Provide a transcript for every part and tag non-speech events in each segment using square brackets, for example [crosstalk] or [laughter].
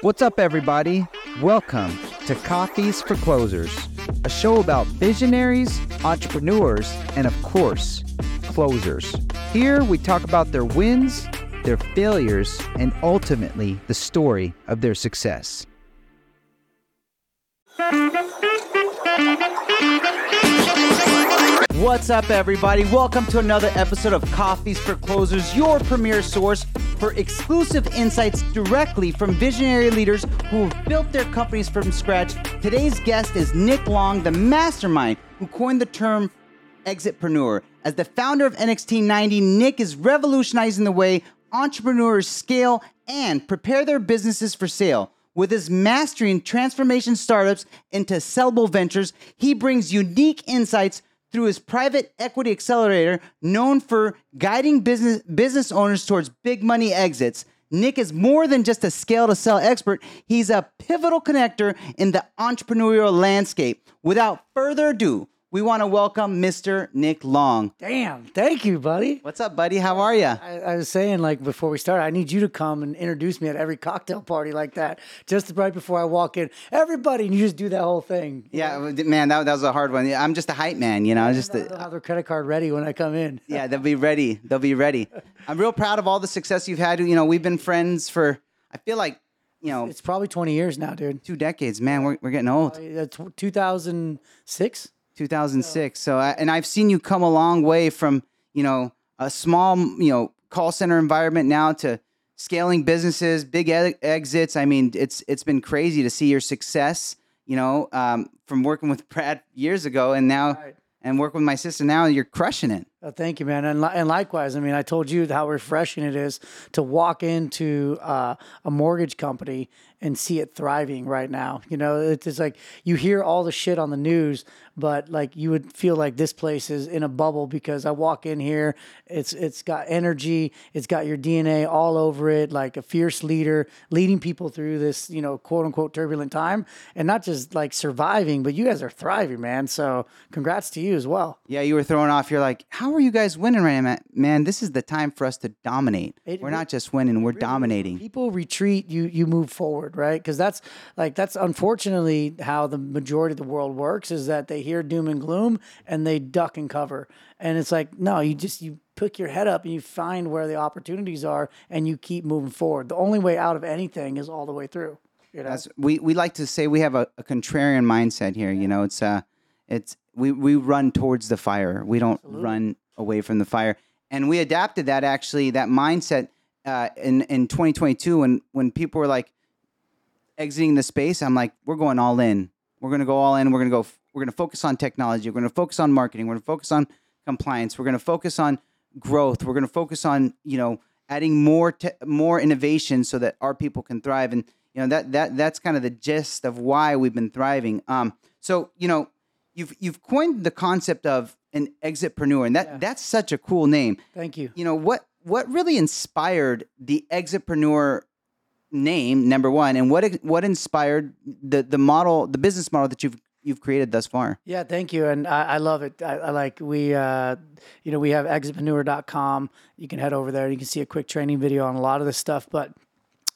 What's up, everybody? Welcome to Coffeez for Closers, a show about visionaries, entrepreneurs, and of course, closers. Here we talk about their wins, their failures, and ultimately the story of their success. What's up, everybody? Welcome to another episode of Coffeez for Closers, your premier source for exclusive insights directly from visionary leaders who have built their companies from scratch. Today's guest is Nick Long, the mastermind who coined the term exitpreneur. As the founder of NXT 90, Nick is revolutionizing the way entrepreneurs scale and prepare their businesses for sale. With his mastering transformation startups into sellable ventures, he brings unique insights through his private equity accelerator known for guiding business business owners towards big money exits. Nick is more than just a scale to sell expert. He's a pivotal connector in the entrepreneurial landscape. Without further ado, we want to welcome Mr. Nick Long. Damn, thank you, buddy. What's up, buddy? How are you? I, I was saying, like, before we start, I need you to come and introduce me at every cocktail party like that, just right before I walk in. Everybody, and you just do that whole thing. Yeah, man, that, that was a hard one. I'm just a hype man, you know. Just They'll a, have their credit card ready when I come in. [laughs] yeah, they'll be ready. They'll be ready. I'm real proud of all the success you've had. You know, we've been friends for I feel like you know It's probably 20 years now, dude. two decades. Man, we're we're getting old. Uh, that's 2006. 2006. So, I, and I've seen you come a long way from you know a small you know call center environment now to scaling businesses, big exits. I mean, it's it's been crazy to see your success. You know, um, from working with Brad years ago, and now Right. and working with my sister now, and you're crushing it. Oh, thank you, man. And, li- and likewise, I mean, I told you how refreshing it is to walk into uh, a mortgage company and see it thriving right now. You know, it's just like you hear all the shit on the news, but like you would feel like this place is in a bubble because I walk in here, it's it's got energy, it's got your DNA all over it, like a fierce leader leading people through this, you know, quote unquote turbulent time, and not just like surviving, but you guys are thriving, man. So congrats to you as well. Yeah, you were thrown off. You're like, how are you guys winning right now? Man, this is the time for us to dominate. It we're re- not just winning, we're dominating. people retreat you you move forward right because that's like that's unfortunately how the majority of the world works is that they hear doom and gloom and they duck and cover and it's like no you just you pick your head up and you find where the opportunities are and you keep moving forward the only way out of anything is all the way through you know That's, we, we like to say we have a, a contrarian mindset here. You know, it's uh, it's we, we run towards the fire. We don't run away from the fire. And we adapted that actually that mindset uh, in in 2022 when when people were like exiting the space. I'm like, we're going all in. We're gonna go all in. We're gonna go. We're gonna focus on technology. We're gonna focus on marketing. We're gonna focus on compliance. We're gonna focus on growth. We're gonna focus on you know adding more te- more innovation so that our people can thrive. And you know that that that's kind of the gist of why we've been thriving. Um, so you know, you've you've coined the concept of an exitpreneur, and that that's such a cool name. thank you You know what what really inspired the exitpreneur name number one, and what what inspired the the model, the business model that you've you've created thus far? Yeah, thank you. And I, I love it. I, I like we, uh, you know, we have exitpreneur.com. You can head over there. You can see a quick training video on a lot of this stuff. But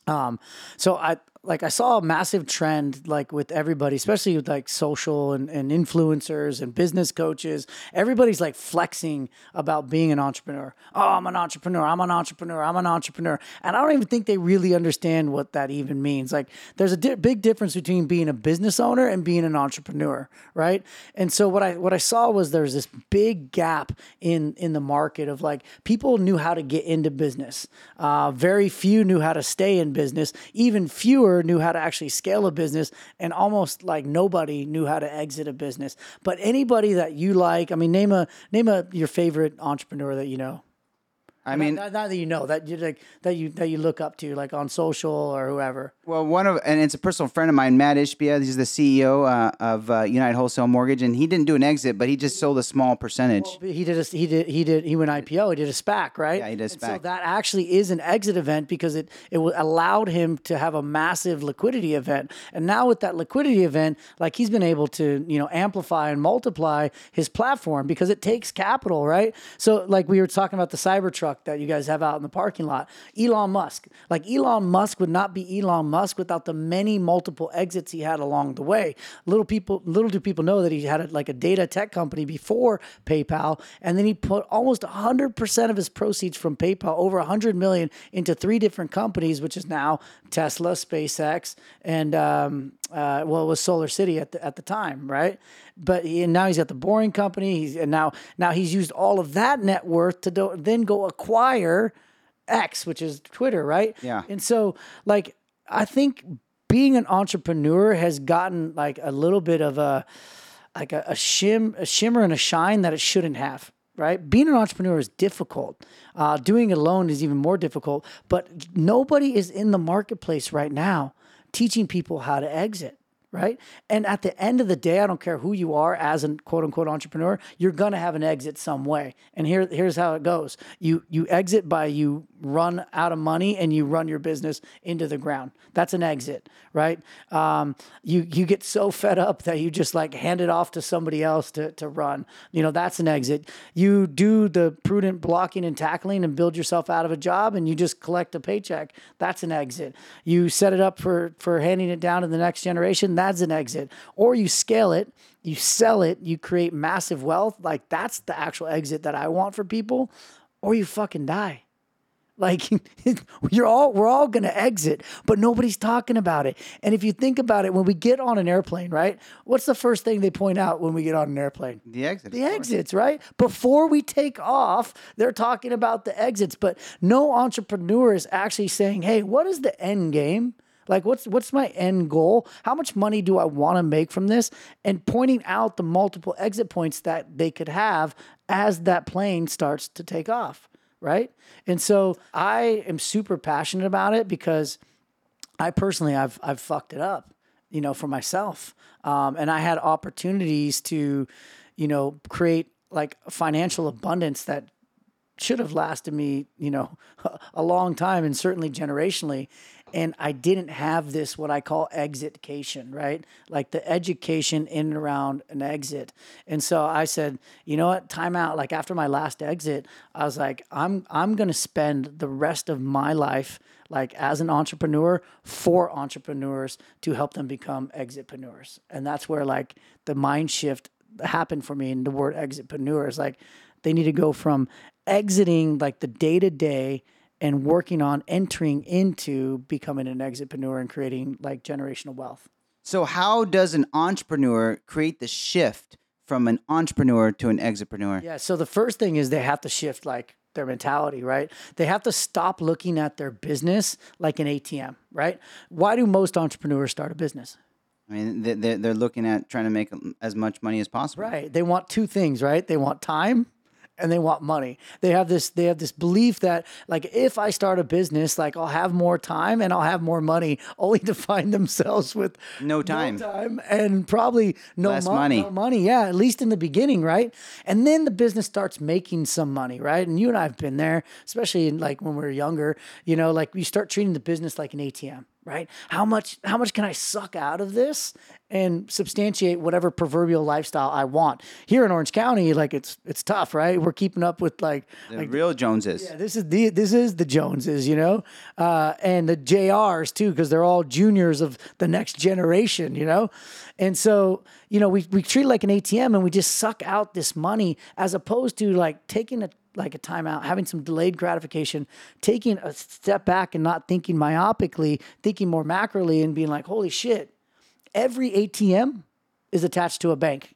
um, so I like I saw a massive trend like with everybody, especially with like social and, and influencers and business coaches. Everybody's like flexing about being an entrepreneur. Oh, I'm an entrepreneur. I'm an entrepreneur. I'm an entrepreneur. And I don't even think they really understand what that even means. Like there's a di- big difference between being a business owner and being an entrepreneur, right? And so what I what I saw was there's this big gap in in the market of like people knew how to get into business. Uh, very few knew how to stay in business. Even fewer knew how to actually scale a business, and almost like nobody knew how to exit a business. But anybody that you like, I mean, name a name a your favorite entrepreneur that you know. I mean, not, not that you know that you like that you that you look up to, like on social or whoever. Well, one of and it's a personal friend of mine, Matt Ishbia. He's the CEO uh, of uh, United Wholesale Mortgage, and he didn't do an exit, but he just sold a small percentage. He did a, he did he did he went IPO. He did a SPAC, right? Yeah, he did a And so that actually is an exit event because it it allowed him to have a massive liquidity event. And now with that liquidity event, like he's been able to you know amplify and multiply his platform because it takes capital, right? So like we were talking about the Cybertruck, truck that you guys have out in the parking lot. Elon Musk. Like Elon Musk would not be Elon Musk without the many multiple exits he had along the way. Little people, little do people know that he had a, like a data tech company before PayPal, and then he put almost 100% of his proceeds from PayPal, over 100 million, into three different companies, which is now Tesla, SpaceX, and um, uh, well, it was Solar City at the at the time, right? But he, and now he's got the Boring Company. He's and now now he's used all of that net worth to do, then go acquire X, which is Twitter, right? Yeah. And so, like, I think being an entrepreneur has gotten like a little bit of a like a, a shim a shimmer and a shine that it shouldn't have right? Being an entrepreneur is difficult. Uh, doing it alone is even more difficult. But nobody is in the marketplace right now teaching people how to exit. Right. And at the end of the day, I don't care who you are as a quote unquote entrepreneur, you're gonna have an exit some way. And here, here's how it goes. You you exit by you run out of money and you run your business into the ground. That's an exit, right? Um, you you get so fed up that you just like hand it off to somebody else to, to run. You know, that's an exit. You do the prudent blocking and tackling and build yourself out of a job and you just collect a paycheck. That's an exit. You set it up for for handing it down to the next generation. That's an exit. Or you scale it, you sell it, you create massive wealth. Like that's the actual exit that I want for people. Or you fucking die. Like [laughs] you're all we're all going to exit, but nobody's talking about it. And if you think about it when we get on an airplane, right? What's the first thing they point out when we get on an airplane? The exit. The exits, right? Before we take off, they're talking about the exits, but no entrepreneur is actually saying, "Hey, what is the end game?" Like what's what's my end goal? How much money do I want to make from this? And pointing out the multiple exit points that they could have as that plane starts to take off, right? And so I am super passionate about it because I personally I've I've fucked it up, you know, for myself. Um, and I had opportunities to, you know, create like financial abundance that should have lasted me, you know, [laughs] a long time and certainly generationally. And I didn't have this, what I call exitcation, right? Like the education in and around an exit. And so I said, you know what, time out. Like after my last exit, I was like, I'm I'm gonna spend the rest of my life like as an entrepreneur for entrepreneurs to help them become exitpreneurs. And that's where like the mind shift happened for me. And the word exitpreneur is like they need to go from exiting like the day to day and working on entering into becoming an exitpreneur and creating like generational wealth. So, how does an entrepreneur create the shift from an entrepreneur to an exitpreneur? Yeah. So the first thing is they have to shift like their mentality, right? They have to stop looking at their business like an ATM, right? Why do most entrepreneurs start a business? I mean, they- they're, they're looking at trying to make as much money as possible. Right. They want two things, right? They want time and they want money. They have this they have this belief that like if I start a business, like I'll have more time and I'll have more money, [laughs] only to find themselves with No time. time and probably no Less mo- money. No money, yeah, at least in the beginning, right? And then the business starts making some money, right? And you and I have been there, especially in like when we were younger, you know, like you start treating the business like an ATM right? How much how much can i suck out of this and substantiate whatever proverbial lifestyle i want? Here in orange county like it's it's tough right? We're keeping up with like The like real Joneses. yeah, this is the this is the Joneses, you know, uh, and the JRs too, because they're all juniors of the next generation, you know, and so you know we we treat it like an ATM and we just suck out this money as opposed to like taking a like a timeout, having some delayed gratification, taking a step back and not thinking myopically, thinking more macroly, and being like, holy shit, every ATM is attached to a bank.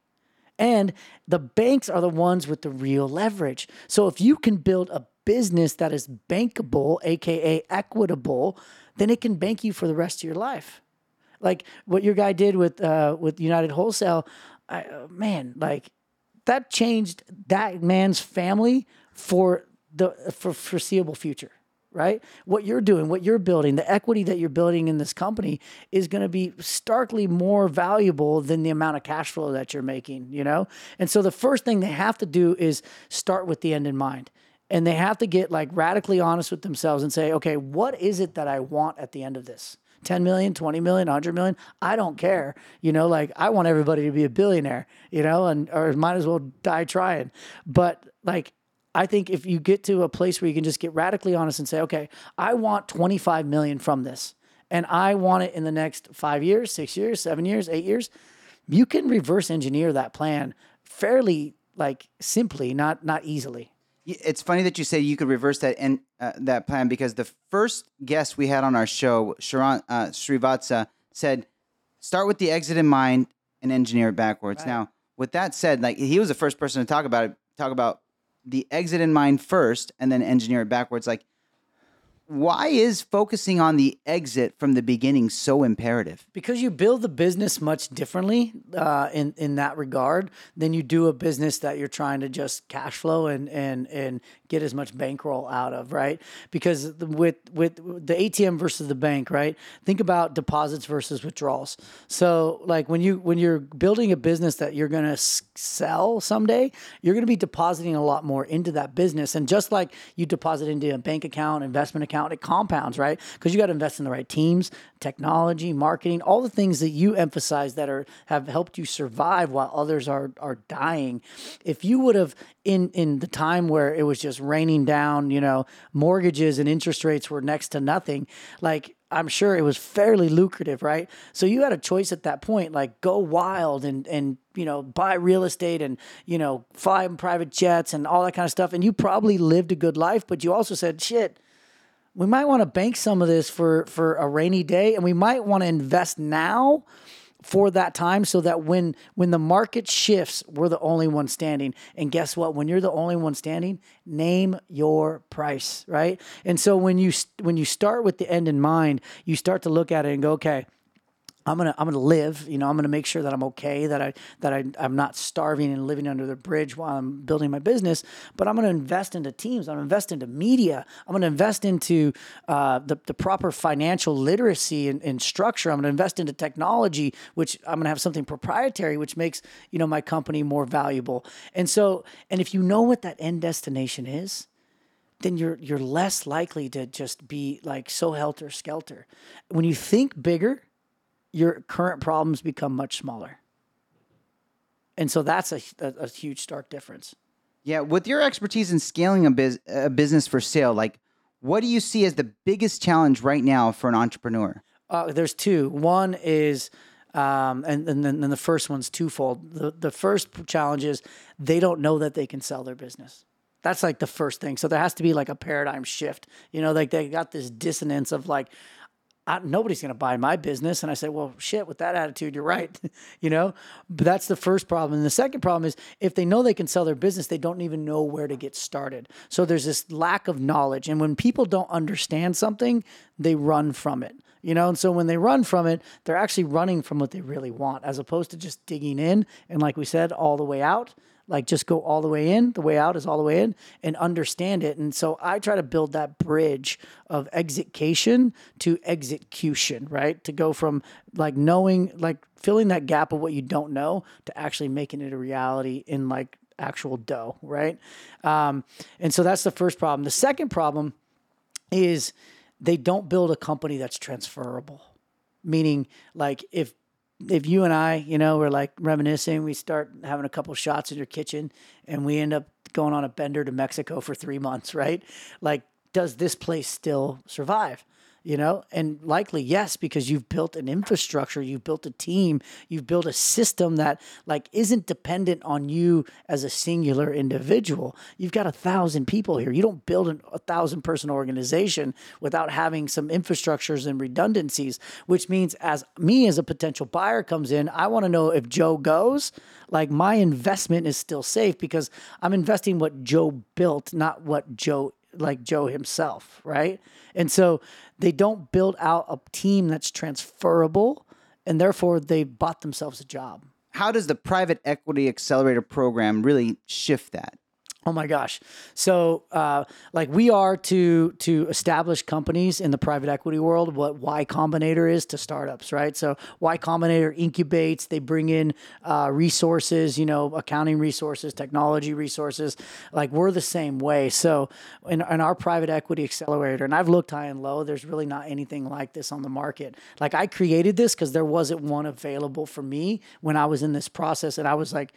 And the banks are the ones with the real leverage. So if you can build a business that is bankable, aka equitable, then it can bank you for the rest of your life. Like what your guy did with uh, with United Wholesale, I, uh, man, like that changed that man's family for the for foreseeable future right what you're doing what you're building the equity that you're building in this company is going to be starkly more valuable than the amount of cash flow that you're making you know and so the first thing they have to do is start with the end in mind and they have to get like radically honest with themselves and say okay what is it that i want at the end of this 10 million, 20 million, 100 million. I don't care. You know, like I want everybody to be a billionaire, you know, and or might as well die trying. But like I think if you get to a place where you can just get radically honest and say, okay, I want 25 million from this, and I want it in the next five years, six years, seven years, eight years, you can reverse engineer that plan fairly like simply, not not easily. It's funny that you say you could reverse that and uh, that plan because the first guest we had on our show, Sharon uh, Srivatsa, said, "Start with the exit in mind and engineer it backwards." Right. Now, with that said, like he was the first person to talk about it. Talk about the exit in mind first, and then engineer it backwards. Like, why is focusing on the exit from the beginning so imperative? because you build the business much differently uh, in in that regard than you do a business that you're trying to just cash flow and and and get as much bankroll out of, right? Because with with the ATM versus the bank, right? Think about deposits versus withdrawals. So like when you when you're building a business that you're to sell someday, you're going to be depositing a lot more into that business, and just like you deposit into a bank account, investment account, it compounds, right? Because you got to invest in the right teams, technology, marketing, all the things that you emphasize that are have helped you survive while others are are dying. If you would have in in the time where it was just raining down, you know, mortgages and interest rates were next to nothing, like I'm sure it was fairly lucrative, right? So you had a choice at that point, like go wild and and you know buy real estate and you know fly in private jets and all that kind of stuff, and you probably lived a good life, but you also said shit we might want to bank some of this for for a rainy day and we might want to invest now for that time so that when when the market shifts we're the only one standing. And guess what? When you're the only one standing name your price right? And so when you when you start with the end in mind you start to look at it and go okay I'm gonna I'm gonna live. You know, I'm gonna make sure that I'm okay, that I that I I'm not starving and living under the bridge while I'm building my business. But I'm gonna invest into teams. I'm gonna invest into media. I'm gonna invest into uh, the the proper financial literacy and, and structure. I'm gonna invest into technology, which I'm gonna have something proprietary, which makes you know my company more valuable. And so, and if you know what that end destination is, then you're you're less likely to just be like so helter skelter. When you think bigger your current problems become much smaller. And so that's a, a, a huge stark difference. Yeah, with your expertise in scaling a, biz- a business for sale, like what do you see as the biggest challenge right now for an entrepreneur? Uh, there's two. One is, um, and, and then and the first one's twofold. The, the first challenge is they don't know that they can sell their business. That's like the first thing. So there has to be like a paradigm shift. You know, like they got this dissonance of like, I, nobody's going to buy my business. And I said, well, shit, with that attitude, you're right. [laughs] you know, but that's the first problem. And the second problem is if they know they can sell their business, they don't even know where to get started. So there's this lack of knowledge. And when people don't understand something, they run from it. You know, and so when they run from it, they're actually running from what they really want, as opposed to just digging in and, like we said, all the way out like just go all the way in the way out is all the way in and understand it. And so i try to build that bridge of execution to execution right? To go from like knowing like filling that gap of what you don't know to actually making it a reality in like actual dough right? Um, and so that's the first problem. The second problem is they don't build a company that's transferable. Meaning like if if you and I, you know, we're like reminiscing, we start having a couple shots in your kitchen and we end up going on a bender to Mexico for three months, right? Like, does this place still survive? You know, and likely yes, because you've built an infrastructure, you've built a team, you've built a system that like isn't dependent on you as a singular individual. You've got a thousand people here. You don't build an, a thousand person organization without having some infrastructures and redundancies, which means as me as a potential buyer comes in, I want to know if Joe goes, like my investment is still safe because I'm investing what Joe built, not what Joe like Joe himself, right? And so they don't build out a team that's transferable and therefore they bought themselves a job. How does the private equity accelerator program really shift that? Oh my gosh! So, uh, like we are to to establish companies in the private equity world, what Y Combinator is to startups, right? So, Y Combinator incubates. They bring in uh, resources, you know, accounting resources, technology resources. Like we're the same way. So, in, in our private equity accelerator, and I've looked high and low. There's really not anything like this on the market. Like I created this because there wasn't one available for me when I was in this process, and I was like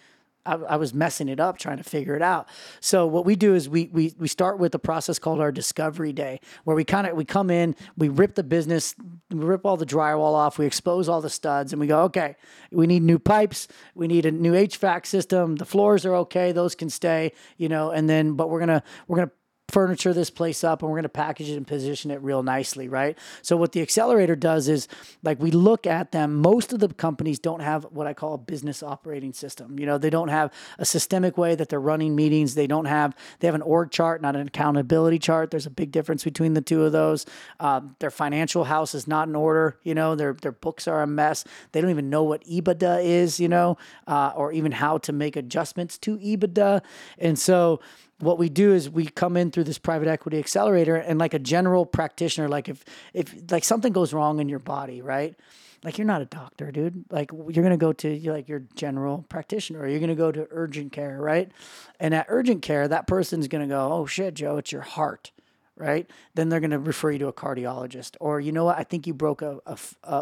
I, I, was messing it up trying to figure it out. So what we do is we we we start with a process called our discovery day, where we kind of we come in, we rip the business, we rip all the drywall off, we expose all the studs, and we go, okay, we need new pipes, we need a new HVAC system. The floors are okay; those can stay, you know. And then, but we're gonna we're gonna furniture this place up and we're going to package it and position it real nicely, right? So what the accelerator does is like we look at them, most of the companies don't have what I call a business operating system. You know, they don't have a systemic way that they're running meetings. They don't have they have an org chart, not an accountability chart. There's a big difference between the two of those. Um, their financial house is not in order. You know, their their books are a mess. They don't even know what EBITDA is. You know, uh, or even how to make adjustments to EBITDA. And so what we do is we come in through this private equity accelerator and like a general practitioner like if if like something goes wrong in your body right? Like you're not a doctor dude. Like you're gonna go to like your general practitioner. Or you're gonna go to urgent care right? And at urgent care that person's gonna go oh shit joe it's your heart right? Then they're going to refer you to a cardiologist. Or you know what? I think you broke a, a,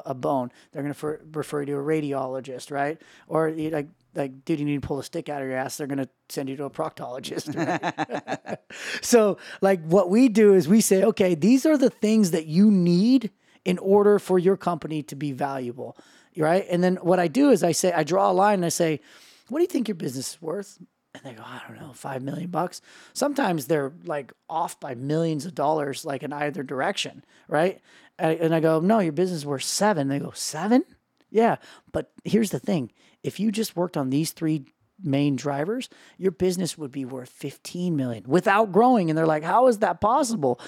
a bone. They're going to refer you to a radiologist right? Or like like, dude, you need to pull a stick out of your ass. They're going to send you to a proctologist. Right? [laughs] [laughs] so, like, what we do is we say, okay, these are the things that you need in order for your company to be valuable. Right. And then what I do is I say, I draw a line and I say, what do you think your business is worth? And they go, I don't know, five million bucks. Sometimes they're like off by millions of dollars, like in either direction. Right. And I go, no, your business is worth seven. They go, seven? Yeah. But here's the thing if you just worked on these three main drivers, your business would be worth 15 million without growing. And they're like, how is that possible?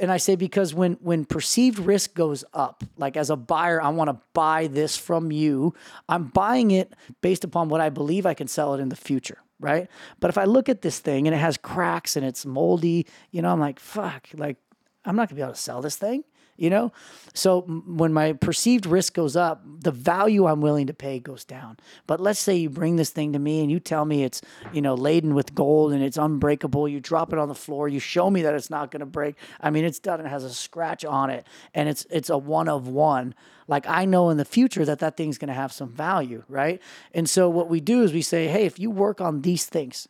And I say because when when perceived risk goes up, like as a buyer, I want to buy this from you. I'm buying it based upon what I believe I can sell it in the future, right? But if I look at this thing and it has cracks and it's moldy, you know, I'm like, fuck, like I'm not gonna be able to sell this thing you know? So when my perceived risk goes up the value i'm willing to pay goes down. But let's say you bring this thing to me and you tell me it's you know laden with gold and it's unbreakable you drop it on the floor you show me that it's not going to break. I mean it's done it has a scratch on it and it's it's a one of one. Like i know in the future that that thing's going to have some value right? And so what we do is we say hey if you work on these things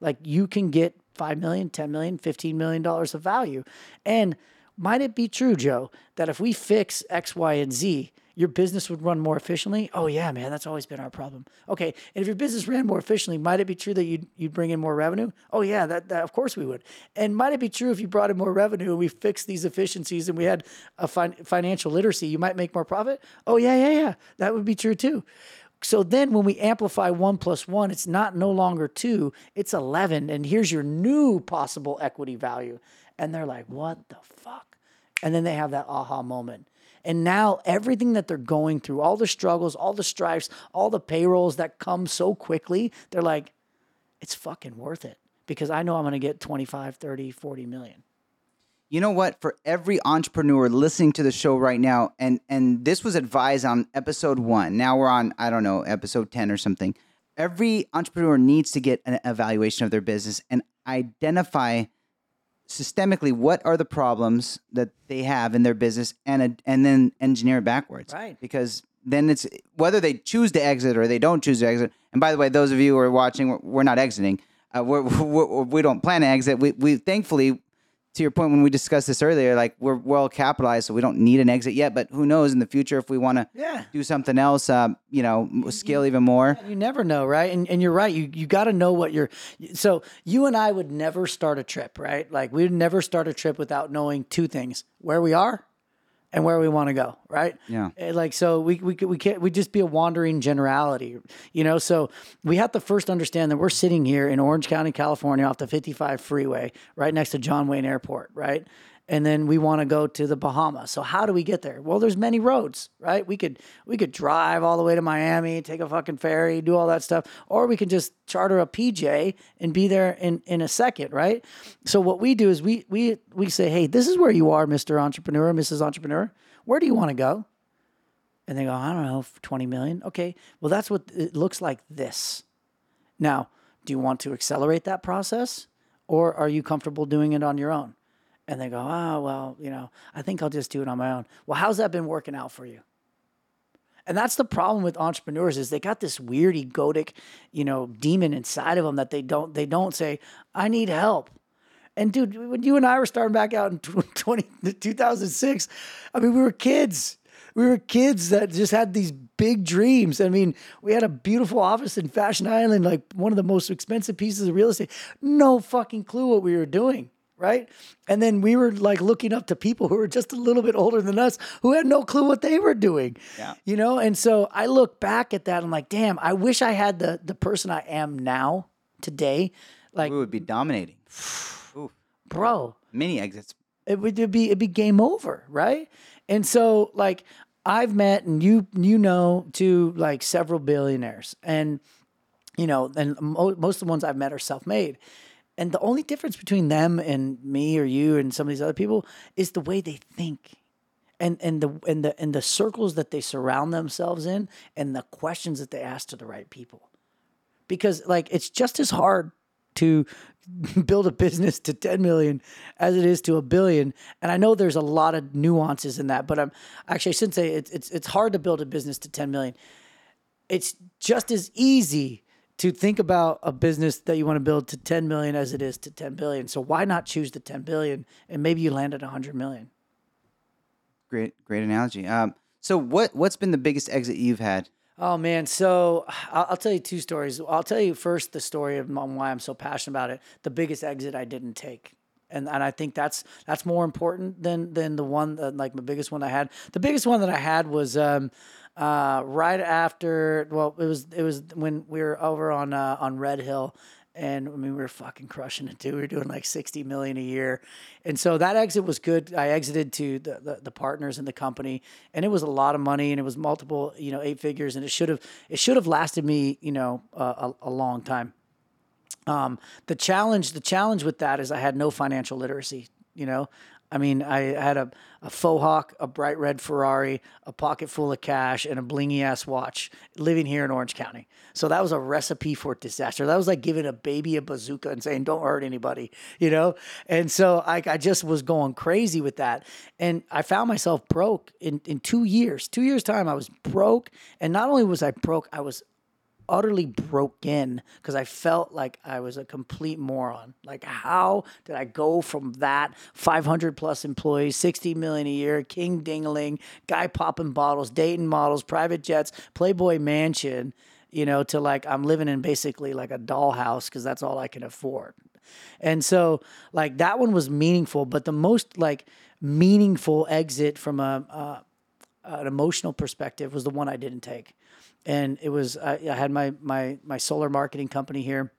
like you can get 5 million 10 million 15 million dollars of value. And might it be true, Joe, that if we fix X, Y, and Z, your business would run more efficiently? Oh yeah, man, that's always been our problem. Okay, and if your business ran more efficiently, might it be true that you'd you'd bring in more revenue? Oh yeah, that, that of course we would. And might it be true if you brought in more revenue and we fixed these efficiencies and we had a fin- financial literacy, you might make more profit? Oh yeah, yeah, yeah, that would be true too. So then when we amplify one plus one, it's not no longer two, it's 11. And here's your new possible equity value. And they're like, what the fuck? And then they have that aha moment. And now everything that they're going through, all the struggles, all the strifes, all the payrolls that come so quickly, they're like, it's fucking worth it because I know I'm going to get 25, 30, 40 million. You know what? For every entrepreneur listening to the show right now, and and this was advised on episode one. Now we're on, I don't know, episode 10 or something. Every entrepreneur needs to get an evaluation of their business and identify systemically what are the problems that they have in their business and and then engineer it backwards. Right. Because then it's whether they choose to exit or they don't choose to exit and by the way those of you who are watching we're, we're not exiting. Uh, we're, [laughs] we're, we do not plan to exit. We, we thankfully to your point when we discussed this earlier, like we're well capitalized, so we don't need an exit yet. But who knows in the future if we want to yeah. do something else, uh, you know, scale you, even more. You never know, right? And and you're right. You you got to know what you're. So you and I would never start a trip, right? Like we'd never start a trip without knowing two things: where we are and where we want to go, right? Yeah. Eh, like so, we we we can't we just be a wandering generality, you know. So we have to first understand that we're sitting here in Orange County, California, off the 55 freeway, right next to John Wayne Airport, right? And then we want to go to the Bahamas. So how do we get there? Well, there's many roads, right? We could we could drive all the way to Miami, take a fucking ferry, do all that stuff, or we can just charter a PJ and be there in in a second, right? So what we do is we we we say, "Hey, this is where you are, Mr. Entrepreneur, Mrs. Entrepreneur. Where do you want to go?" And they go, "I don't know, 20 million." Okay. Well, that's what it looks like this. Now, do you want to accelerate that process or are you comfortable doing it on your own? And they go, oh, well, you know, I think I'll just do it on my own. Well, how's that been working out for you? And that's the problem with entrepreneurs is they got this weird egotic, you know, demon inside of them that they don't they don't say, "I need help." And dude, when you and I were starting back out in [laughs] 20, 2006, I mean, we were kids. We were kids that just had these big dreams. I mean, we had a beautiful office in Fashion Island, like one of the most expensive pieces of real estate. No fucking clue what we were doing right? And then we were like looking up to people who were just a little bit older than us who had no clue what they were doing. Yeah. You know, and so I look back at that and I'm like, damn, I wish I had the the person I am now today. Like We would be dominating. [sighs] Ooh, bro, mini exits. it would it'd be it'd be game over, right? And so like I've met and you you know to like several billionaires and you know and mo- most of the ones I've met are self-made. And the only difference between them and me or you and some of these other people is the way they think. And and the and the and the circles that they surround themselves in and the questions that they ask to the right people because like it's just as hard to [laughs] build a business to 10 million as it is to a billion and i know there's a lot of nuances in that but i'm actually i shouldn't say it's it's, it's hard to build a business to 10 million it's just as easy to think about a business that you want to build to 10 million as it is to 10 billion so why not choose the 10 billion and maybe you land at 100 million Great, great analogy. Um, so what what's been the biggest exit you've had? Oh man, so I'll, I'll tell you two stories. I'll tell you first the story of why I'm so passionate about it. The biggest exit I didn't take, and and I think that's that's more important than than the one that, like the biggest one I had. The biggest one that I had was um, uh, right after. Well, it was it was when we were over on uh, on Red Hill. And I mean, we were fucking crushing it too. We were doing like sixty million a year, and so that exit was good. I exited to the, the, the partners in the company, and it was a lot of money, and it was multiple, you know, eight figures, and it should have it should have lasted me, you know, a, a, a long time. Um, the challenge, the challenge with that is I had no financial literacy. You know, I mean, I had a, a faux hawk, a bright red Ferrari, a pocket full of cash, and a blingy ass watch living here in Orange County. So that was a recipe for disaster. That was like giving a baby a bazooka and saying, don't hurt anybody, [laughs] you know? And so I, I just was going crazy with that. And I found myself broke in, in two years. Two years' time, I was broke. And not only was I broke, I was utterly broken because I felt like I was a complete moron. Like, how did I go from that 500 plus employees, 60 million a year, king dingling, guy popping bottles, dating models, private jets, Playboy mansion, you know, to like I'm living in basically like a dollhouse because that's all I can afford. And so, like, that one was meaningful, but the most like meaningful exit from a, uh, an emotional perspective was the one I didn't take and it was I, I had my my my solar marketing company here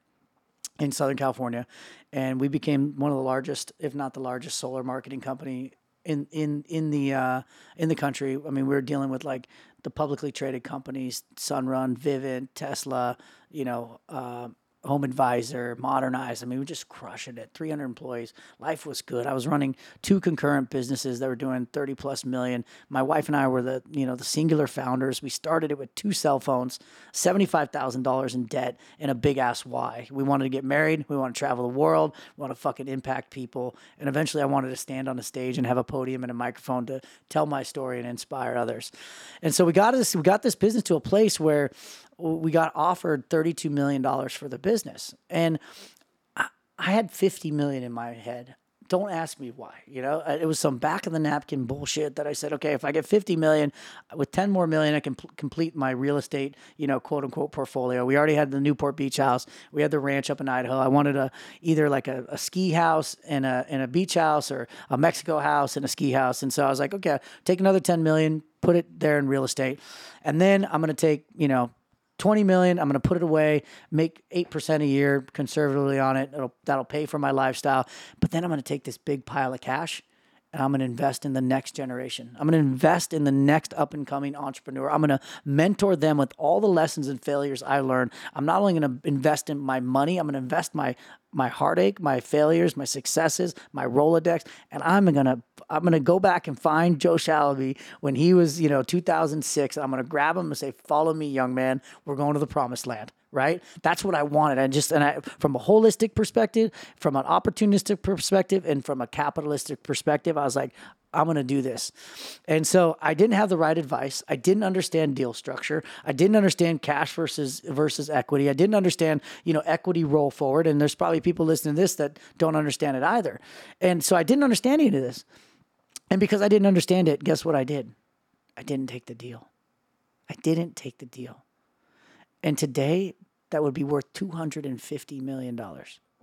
in Southern California, and we became one of the largest, if not the largest, solar marketing company in in in the uh, in the country. I mean, we were dealing with like the publicly traded companies, Sunrun, Vivint, Tesla, you know. Uh, Home Advisor, Modernize. I mean, we were just crushing it. 300 employees. Life was good. I was running two concurrent businesses that were doing 30 plus million. My wife and I were the, you know, the singular founders. We started it with two cell phones, $75,000 in debt, and a big ass why. We wanted to get married. We want to travel the world. We want to fucking impact people. And eventually I wanted to stand on a stage and have a podium and a microphone to tell my story and inspire others. And so we got this, we got this business to a place where we got offered $32 million for the business. And I, had 50 million in my head. Don't ask me why. You know, Uh, it was some back of the napkin bullshit that I said, okay, if I get 50 million, with 10 more million, I can pl- complete my real estate, you know, quote unquote portfolio. We already had the Newport Beach house. We had the ranch up in Idaho. I wanted a either like a, a ski house and a and a beach house or a Mexico house and a ski house. And so I was like, okay, take another 10 million, put it there in real estate. And then I'm going to take, you know, 20 million i'm going to put it away make 8% a year conservatively on it. It'll, that'll pay for my lifestyle. But then i'm going to take this big pile of cash and i'm going to invest in the next generation. I'm going to invest in the next up and coming entrepreneur. I'm going to mentor them with all the lessons and failures i learned. I'm not only going to invest in my money i'm going to invest my my heartache my failures my successes my rolodex and i'm to i'm to go back and find joe shalaby when he was you know 2006 i'm to grab him and say follow me young man. We're going to the promised land right that's what i wanted i just and i from a holistic perspective from an opportunistic perspective and from a capitalistic perspective i was like I'm going to do this. And so I didn't have the right advice. I didn't understand deal structure. I didn't understand cash versus versus equity. I didn't understand, you know, equity roll forward. And there's probably people listening to this that don't understand it either. And so I didn't understand any of this. And because I didn't understand it, guess what I did? I didn't take the deal. I didn't take the deal. And today, that would be worth $250 million.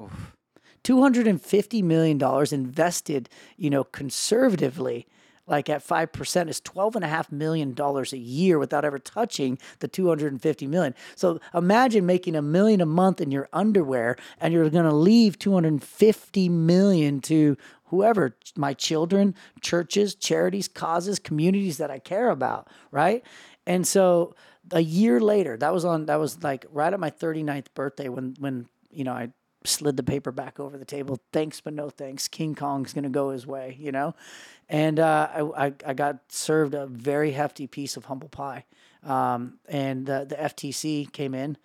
Oof. $250 million invested, you know, conservatively, like at 5% is $12.5 million a year without ever touching the 250 million. So imagine making a million a month in your underwear and you're going to leave 250 million to whoever, my children, churches, charities, causes, communities that I care about, right? And so a year later, that was on that was like right at my 39th birthday when when you know I slid the paper back over the table. Thanks, but no thanks. King Kong's gonna go his way, you know, and uh, I, I, I got served a very hefty piece of humble pie, um, and the the FTC came in.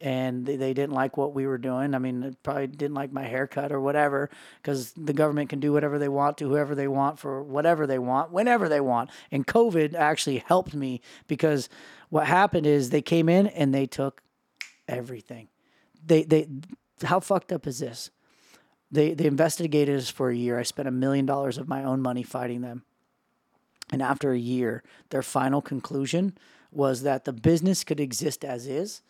And they, didn't like what we were doing. I mean, probably didn't like my haircut or whatever, because the government can do whatever they want to whoever they want for whatever they want, whenever they want. And COVID actually helped me because what happened is they came in and they took everything. They they how fucked up is this? They they investigated us for a year. I spent a million dollars of my own money fighting them. And after a year, their final conclusion was that the business could exist as is,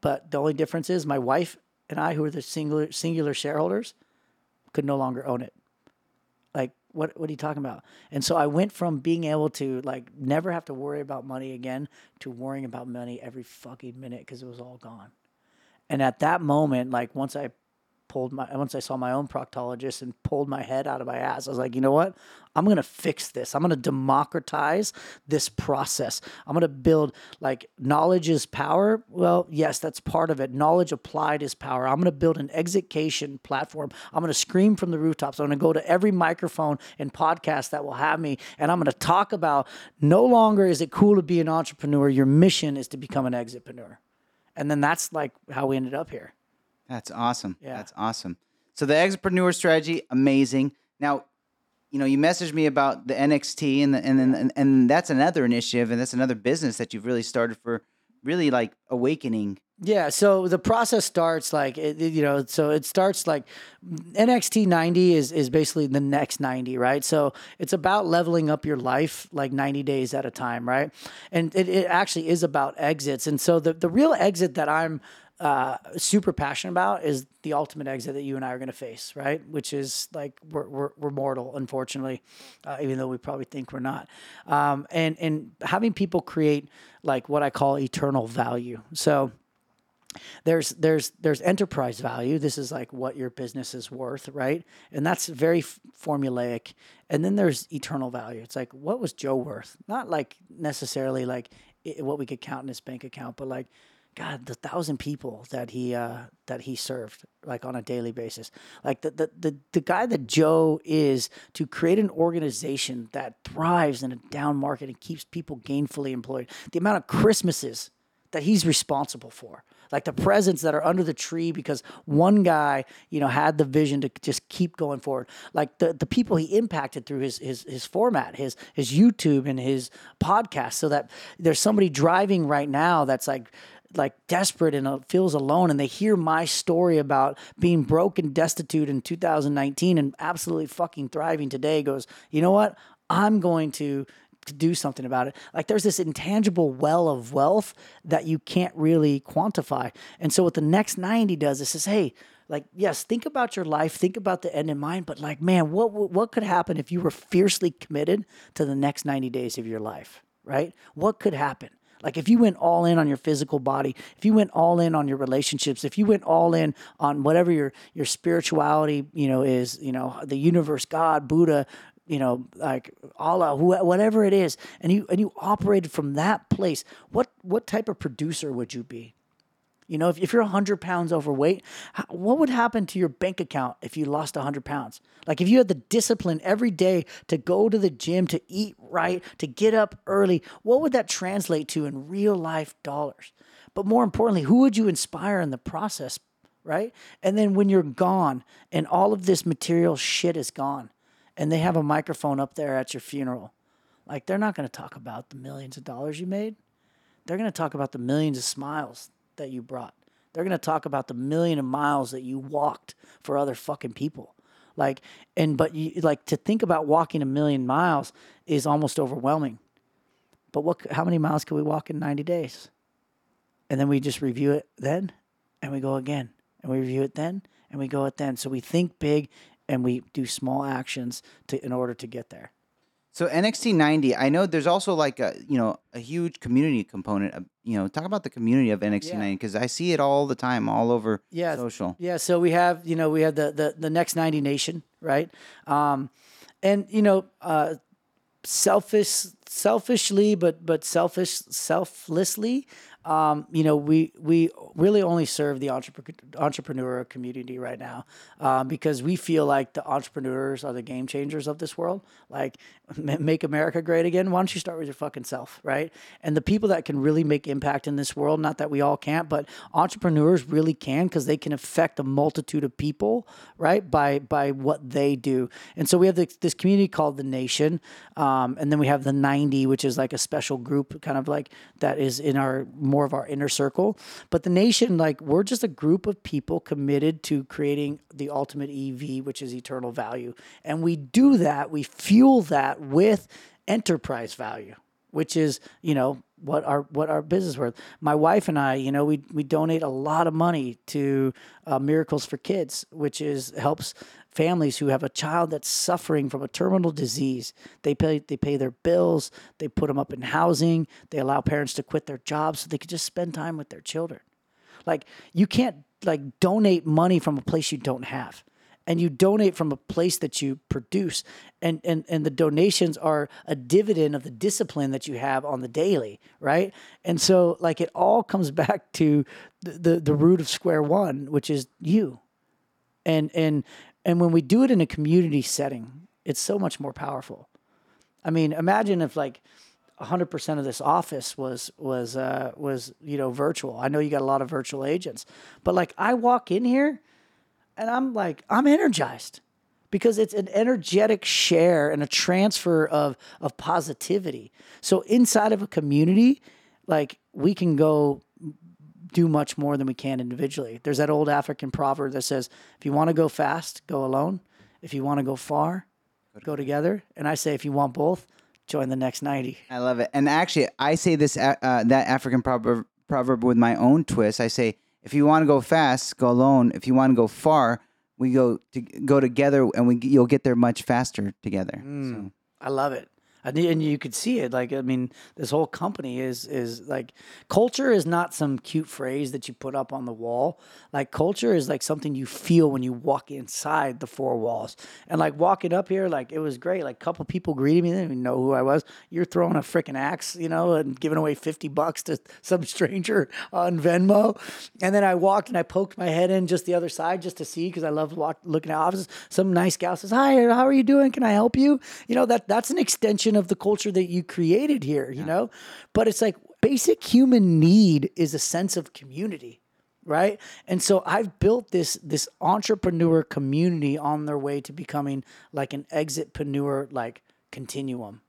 but the only difference is my wife and I, who are the singular singular shareholders, could no longer own it. Like what what are you talking about? And so I went from being able to like never have to worry about money again to worrying about money every fucking minute because it was all gone. And at that moment, like once I pulled my once I saw my own proctologist and pulled my head out of my ass, I was like, you know what? I'm gonna fix this. I'm gonna democratize this process. I'm gonna build like knowledge is power. Well, yes, that's part of it. Knowledge applied is power. I'm gonna build an education platform. I'm gonna scream from the rooftops. I'm gonna go to every microphone and podcast that will have me, and I'm gonna talk about no longer is it cool to be an entrepreneur. Your mission is to become an exitpreneur and then that's like how we ended up here. That's awesome. Yeah. That's awesome. So the exitpreneur strategy, amazing. Now, you know, you messaged me about the NXT and the, and then and, and that's another initiative and that's another business that you've really started for really like awakening yeah, so the process starts like it, you know, so it starts like NXT 90 is is basically the next 90, right? So it's about leveling up your life like 90 days at a time, right? And it, it actually is about exits. And so the the real exit that I'm uh, super passionate about is the ultimate exit that you and I are going to face, right? Which is like we're, we're, we're mortal, unfortunately, uh, even though we probably think we're not. Um, and and having people create like what I call eternal value. So there's there's there's enterprise value this is like what your business is worth right and that's very f- formulaic and then there's eternal value it's like what was joe worth not like necessarily like it, what we could count in his bank account but like god the thousand people that he uh that he served like on a daily basis like the the the, the guy that joe is to create an organization that thrives in a down market and keeps people gainfully employed the amount of christmases that he's responsible for like the presents that are under the tree because one guy, you know, had the vision to just keep going forward. Like the, the people he impacted through his, his, his format, his, his YouTube and his podcast, so that there's somebody driving right now that's like, like desperate and uh, feels alone and they hear my story about being broke and destitute in 2019 and absolutely fucking thriving today goes you know what i'm going to to do something about it. Like there's this intangible well of wealth that you can't really quantify. And so what the next 90 does is says, hey, like yes, think about your life, think about the end in mind, but like man, what what could happen if you were fiercely committed to the next 90 days of your life, right? What could happen? Like if you went all in on your physical body, if you went all in on your relationships, if you went all in on whatever your your spirituality, you know, is, you know, the universe, God, Buddha, you know, like Allah, whatever it is, and you and you operated from that place, what what type of producer would you be? You know, if, if you're 100 pounds overweight, what would happen to your bank account if you lost 100 pounds? Like if you had the discipline every day to go to the gym, to eat right, to get up early, what would that translate to in real life dollars? But more importantly, who would you inspire in the process, right? And then when you're gone and all of this material shit is gone, and they have a microphone up there at your funeral, like they're not to talk about the millions of dollars you made. They're to talk about the millions of smiles that you brought. They're going to talk about the million of miles that you walked for other fucking people. Like, and but you like to think about walking a million miles is almost overwhelming. But what? How many miles can we walk in ninety days? And then we just review it then, and we go again, and we review it then, and we go it then. So we think big, and we do small actions to in order to get there. So NXT 90, I know there's also like a you know a huge community component. Of, you know, talk about the community of NXT Yeah. 90 because I see it all the time, all over Yeah, social. Yeah, so we have you know we have the the the next ninety nation, right? Um, and you know, uh, selfish, selfishly, but but selfish, selflessly. Um, you know, we we really only serve the entrepreneur entrepreneur community right now um, because we feel like the entrepreneurs are the game changers of this world. Like, [laughs] ma- make America great again. Why don't you start with your fucking self, right? And the people that can really make impact in this world, not that we all can't, but entrepreneurs really can because they can affect a multitude of people, right? By by what they do. And so we have this, this community called the Nation, um, and then we have the 90, which is like a special group, kind of like that is in our more of our inner circle. But the Nation, like we're just a group of people committed to creating the ultimate EV, which is eternal value, and we do that. We fuel that with enterprise value which is you know what our what our business worth. My wife and I, you know, we we donate a lot of money to uh, Miracles for Kids, which is helps families who have a child that's suffering from a terminal disease. They pay they pay their bills, they put them up in housing, they allow parents to quit their jobs so they could just spend time with their children. Like you can't like donate money from a place you don't have. And you donate from a place that you produce. And, and and the donations are a dividend of the discipline that you have on the daily, right? And so like it all comes [laughs] back to the, the, the root of square one, which is you. And and and when we do it in a community setting, it's so much more powerful. I mean, imagine if like 100% of this office was was uh, was you know virtual. I know you got a lot of virtual agents, but like I walk in here and I'm like I'm energized because it's an energetic share and a transfer of of positivity. So inside of a community, like we can go do much more than we can individually. There's that old African proverb that says, if you want to go fast, go alone. If you want to go far, go together. And I say, if you want both, join the next 90. I love it. And actually, I say this uh, uh, that African proverb proverb with my own twist. I say, if you want to go fast, go alone. If you want to go far, we go to go together, and we you'll get there much faster together. So. I love it. Need- And you could see it. Like, I mean, this whole company is is like culture is not some cute phrase that you put up on the wall. Like culture is like something you feel when you walk inside the four walls. And like walking up here, like it was great. Like a couple people greeted me. They didn't even know who I was. You're throwing a freaking axe, you know, and giving away fifty bucks to some stranger on Venmo. And then I walked and I poked my head in just the other side just to see because I love looking at offices. Some nice gal says, "Hi, how are you doing? Can I help you?" You know that that's an extension of the culture that you created here. You know, but it's like basic human need is a sense of community right? And so i've built this this entrepreneur community on their way to becoming like an exitpreneur like continuum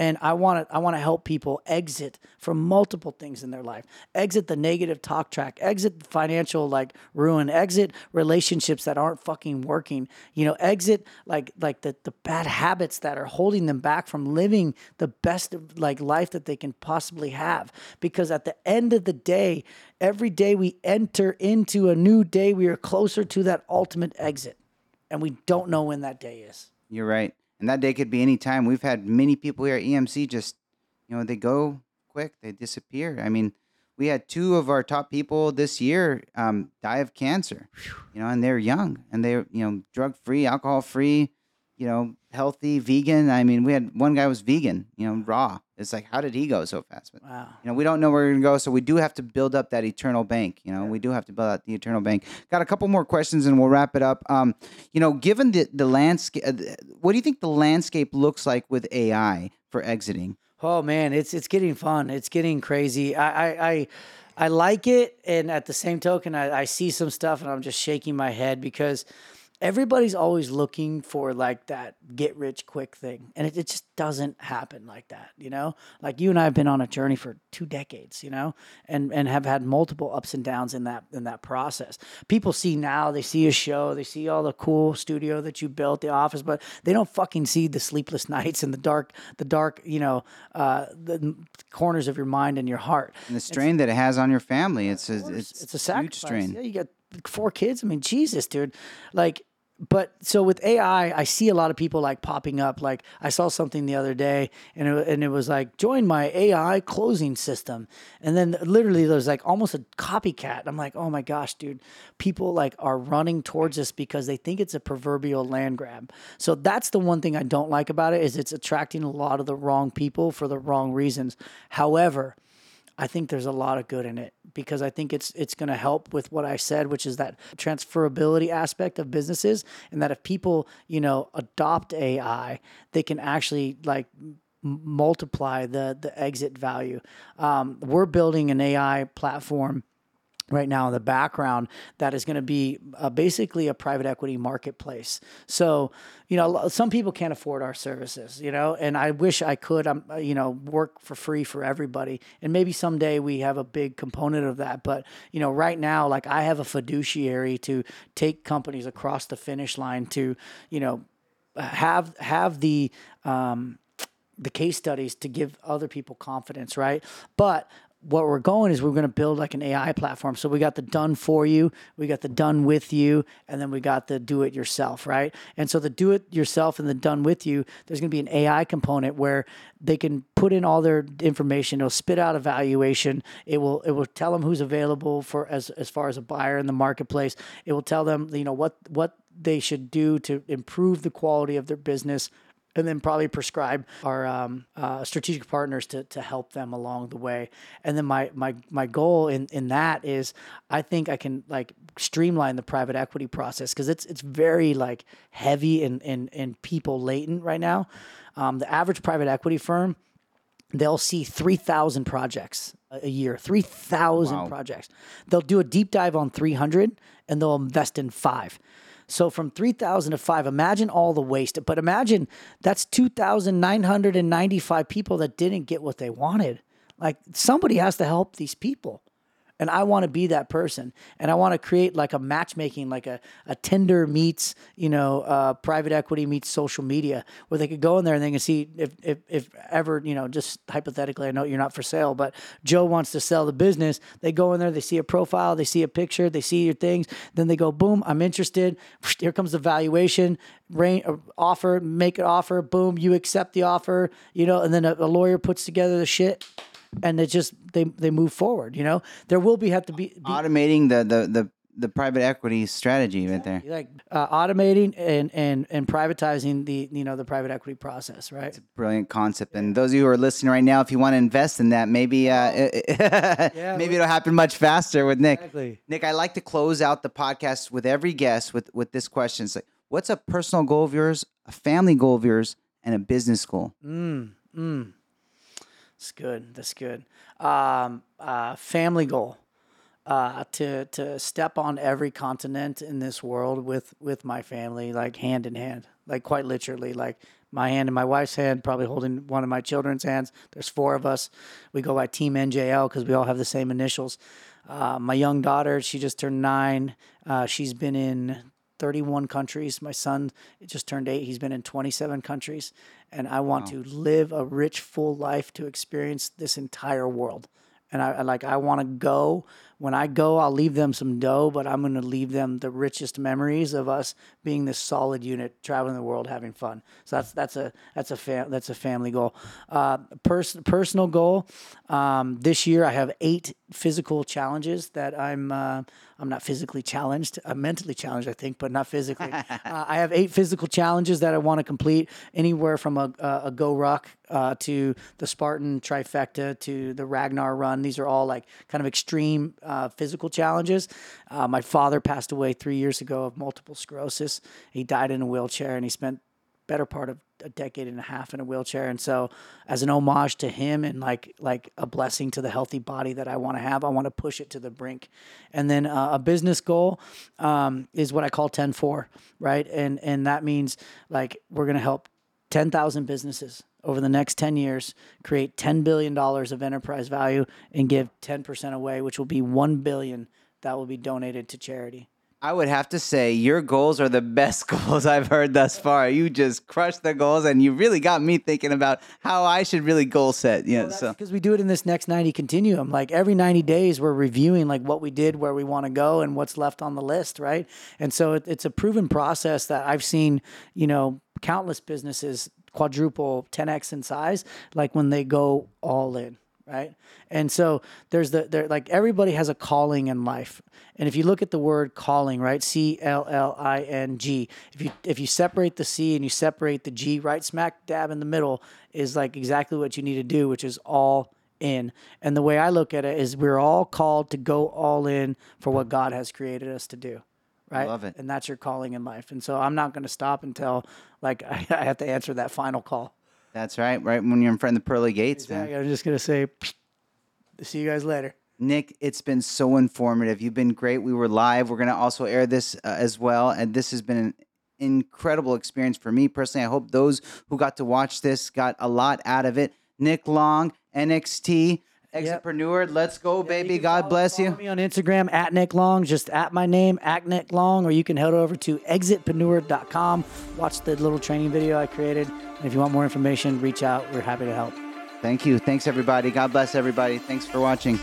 and I want to I want to help people exit from multiple things in their life. Exit the negative talk track, exit the financial like ruin, exit relationships that aren't fucking working. You know, exit like like the the bad habits that are holding them back from living the best like life that they can possibly have. Because at the end of the day, every day we enter into a new day, we are closer to that ultimate exit. And we don't know when that day is. You're right. And that day could be any time. We've had many people here at EMC just, you know, they go quick, they disappear. I mean, we had two of our top people this year um, die of cancer, you know, and they're young and they're, you know, drug free, alcohol free, you know, healthy, vegan. I mean, we had one guy was vegan, you know, raw. It's like, how did he go so fast? But, Wow. you know, we don't know where we're going to go. So we do have to build up that eternal bank. You know, we do have to build out the eternal bank. Got a couple more questions and we'll wrap it up. Um, you know, given the, the landscape, what do you think the landscape looks like with AI for exiting? Oh man, it's it's getting fun. It's getting crazy. I I I, I like it, and at the same token, I, I see some stuff, and I'm just shaking my head because everybody's always looking for like that get rich quick thing and it, it just doesn't happen like that you know like you and i have been on a journey for two decades you know and and have had multiple ups and downs in that in that process people see now they see a show they see all the cool studio that you built the office but they don't fucking see the sleepless [laughs] nights and the dark the dark you know uh, the corners of your mind and your heart and the strain that it has on your family it's a, it's, it's a huge sacrifice. strain Yeah, you got four kids. I mean, Jesus, dude. Like, but so with AI, I see a lot of people like popping up. Like I saw something the other day, and it, and it was like join my AI closing system, and then literally there's like almost a copycat. I'm like, oh my gosh, dude, people like are running towards this because they think it's a proverbial land grab. So that's the one thing I don't like about it is it's attracting a lot of the wrong people for the wrong reasons. However. I think there's a lot of good in it because I think it's it's going to help with what I said, which is that transferability aspect of businesses, and that if people you know adopt AI, they can actually like multiply the the exit value. Um, we're building an AI platform right now in the background that is going to be uh, basically a private equity marketplace. So, you know, some people can't afford our services, you know, and I wish I could, um, uh, you know, work for free for everybody. And maybe someday we have a big component of that. But, you know, right now, like I have a fiduciary to take companies across the finish line to, you know, have have the um, the case studies to give other people confidence, right? But what we're going is we're going to build like an AI platform. So we got the done for you, we got the done with you, and then we got the do it yourself, right? And so the do it yourself and the done with you, there's going to be an AI component where they can put in all their information. It'll spit out a valuation. It will it will tell them who's available for as as far as a buyer in the marketplace. It will tell them you know what what they should do to improve the quality of their business and then probably prescribe our um, uh, strategic partners to, to help them along the way. And then my my my goal in in that is I think I can like streamline the private equity process because it's it's very like heavy and and and people latent right now. Um, the average private equity firm they'll see 3000 projects a year 3000 Wow. projects they'll do a deep dive on 300 and they'll invest in five so from 3000 to 5 imagine all the waste. But imagine that's 2995 people that didn't get what they wanted. Like somebody has to help these people and I want to be that person. And I want to create like a matchmaking, like a, a Tinder meets, you know, uh, private equity meets social media, where they could go in there and they can see if, if, if ever, you know, just hypothetically, I know you're not for sale, but Joe wants to sell the business. They go in there, they see a profile, they see a picture, they see your things. Then they go, boom, I'm interested. Here comes the valuation, rain, uh, offer, make an offer, boom, you accept the offer, you know, and then a, a lawyer puts together the shit and they just they they move forward. You know, there will be have to be, be automating the, the the the private equity strategy right there like uh, automating and and and privatizing the you know the private equity process, right? brilliant concept and those of you who are listening right now if you want to invest in that maybe uh [laughs] maybe we- it'll happen much faster with nick Exactly. nick i like to close out the podcast with every guest with with this question it's like what's a personal goal of yours a family goal of yours and a business goal Mm, Mm, That's good. That's good. Um, uh, family goal. Uh, to to step on every continent in this world with with my family, like hand in hand, like quite literally, like my hand in my wife's hand, probably holding one of my children's hands. There's four of us. We go by Team NJL because we all have the same initials. Uh, my young daughter, she just turned nine. Uh, she's been in 31 countries. My son just turned eight. He's been in 27 countries. And I want to live a rich, full life to experience this entire world. And I, I like, I want to go. When I go, I'll leave them some dough, but I'm going to leave them the richest memories of us being this solid unit, traveling the world, having fun. So that's that's a that's a fam- that's a family goal. Uh, pers- personal goal. Um, this year, I have eight physical challenges that I'm uh, I'm not physically challenged. I'm mentally challenged, I think, but not physically. [laughs] uh, I have eight physical challenges that I want to complete. Anywhere from a a, a GORUCK uh, to the Spartan trifecta to the Ragnar Run. These are all like kind of extreme uh, physical challenges. Uh, my father passed away three years ago of multiple sclerosis. He died in a wheelchair, and he spent better part of a decade and a half in a wheelchair. And so, as an homage to him and like like a blessing to the healthy body that I want to have, I want to push it to the brink. And then uh, a business goal um, is what I call 10-4, right? And and that means like we're gonna help 10,000 businesses over the next 10 years create 10 billion dollars of enterprise value and give 10% away which will be 1 billion that will be donated to charity I would have to say your goals are the best [laughs] goals I've heard thus far. You just crushed the goals, and you really got me thinking about how I should really goal set. Yeah, well, so because we do it in this next 90 continuum like every 90 days we're reviewing like what we did where we want to go and what's left on the list right and so it, it's a proven process that i've seen you know countless businesses quadruple 10x in size like when they go all in right? And so there's the there like everybody has a calling in life. And if you look at the word calling right c l l i n g if you if you separate the c and you separate the g right smack dab in the middle is like exactly what you need to do which is all in. And the way i look at it is we're all called to go all in for what god has created us to do right? Love it. and that's your calling in life. And so i'm not going to stop until like [laughs] i have to answer that final call that's right. Right when you're in front of the pearly gates, man. I'm just gonna say, [sniffs] see you guys later. Nick, it's been so informative. You've been great. We were live. We're going to also air this uh, as well. And this has been an incredible experience for me personally. I hope those who got to watch this got a lot out of it. Nick Long, NXT, Exitpreneur. Let's go, baby. can God follow- bless follow you. me on Instagram at Nick Long, just at my name, at Nick Long, or you can head over to exitpreneur.com. Watch the little training video I created. And if you want more information, reach out. We're happy to help. Thank you. Thanks, everybody. God bless everybody. Thanks for watching.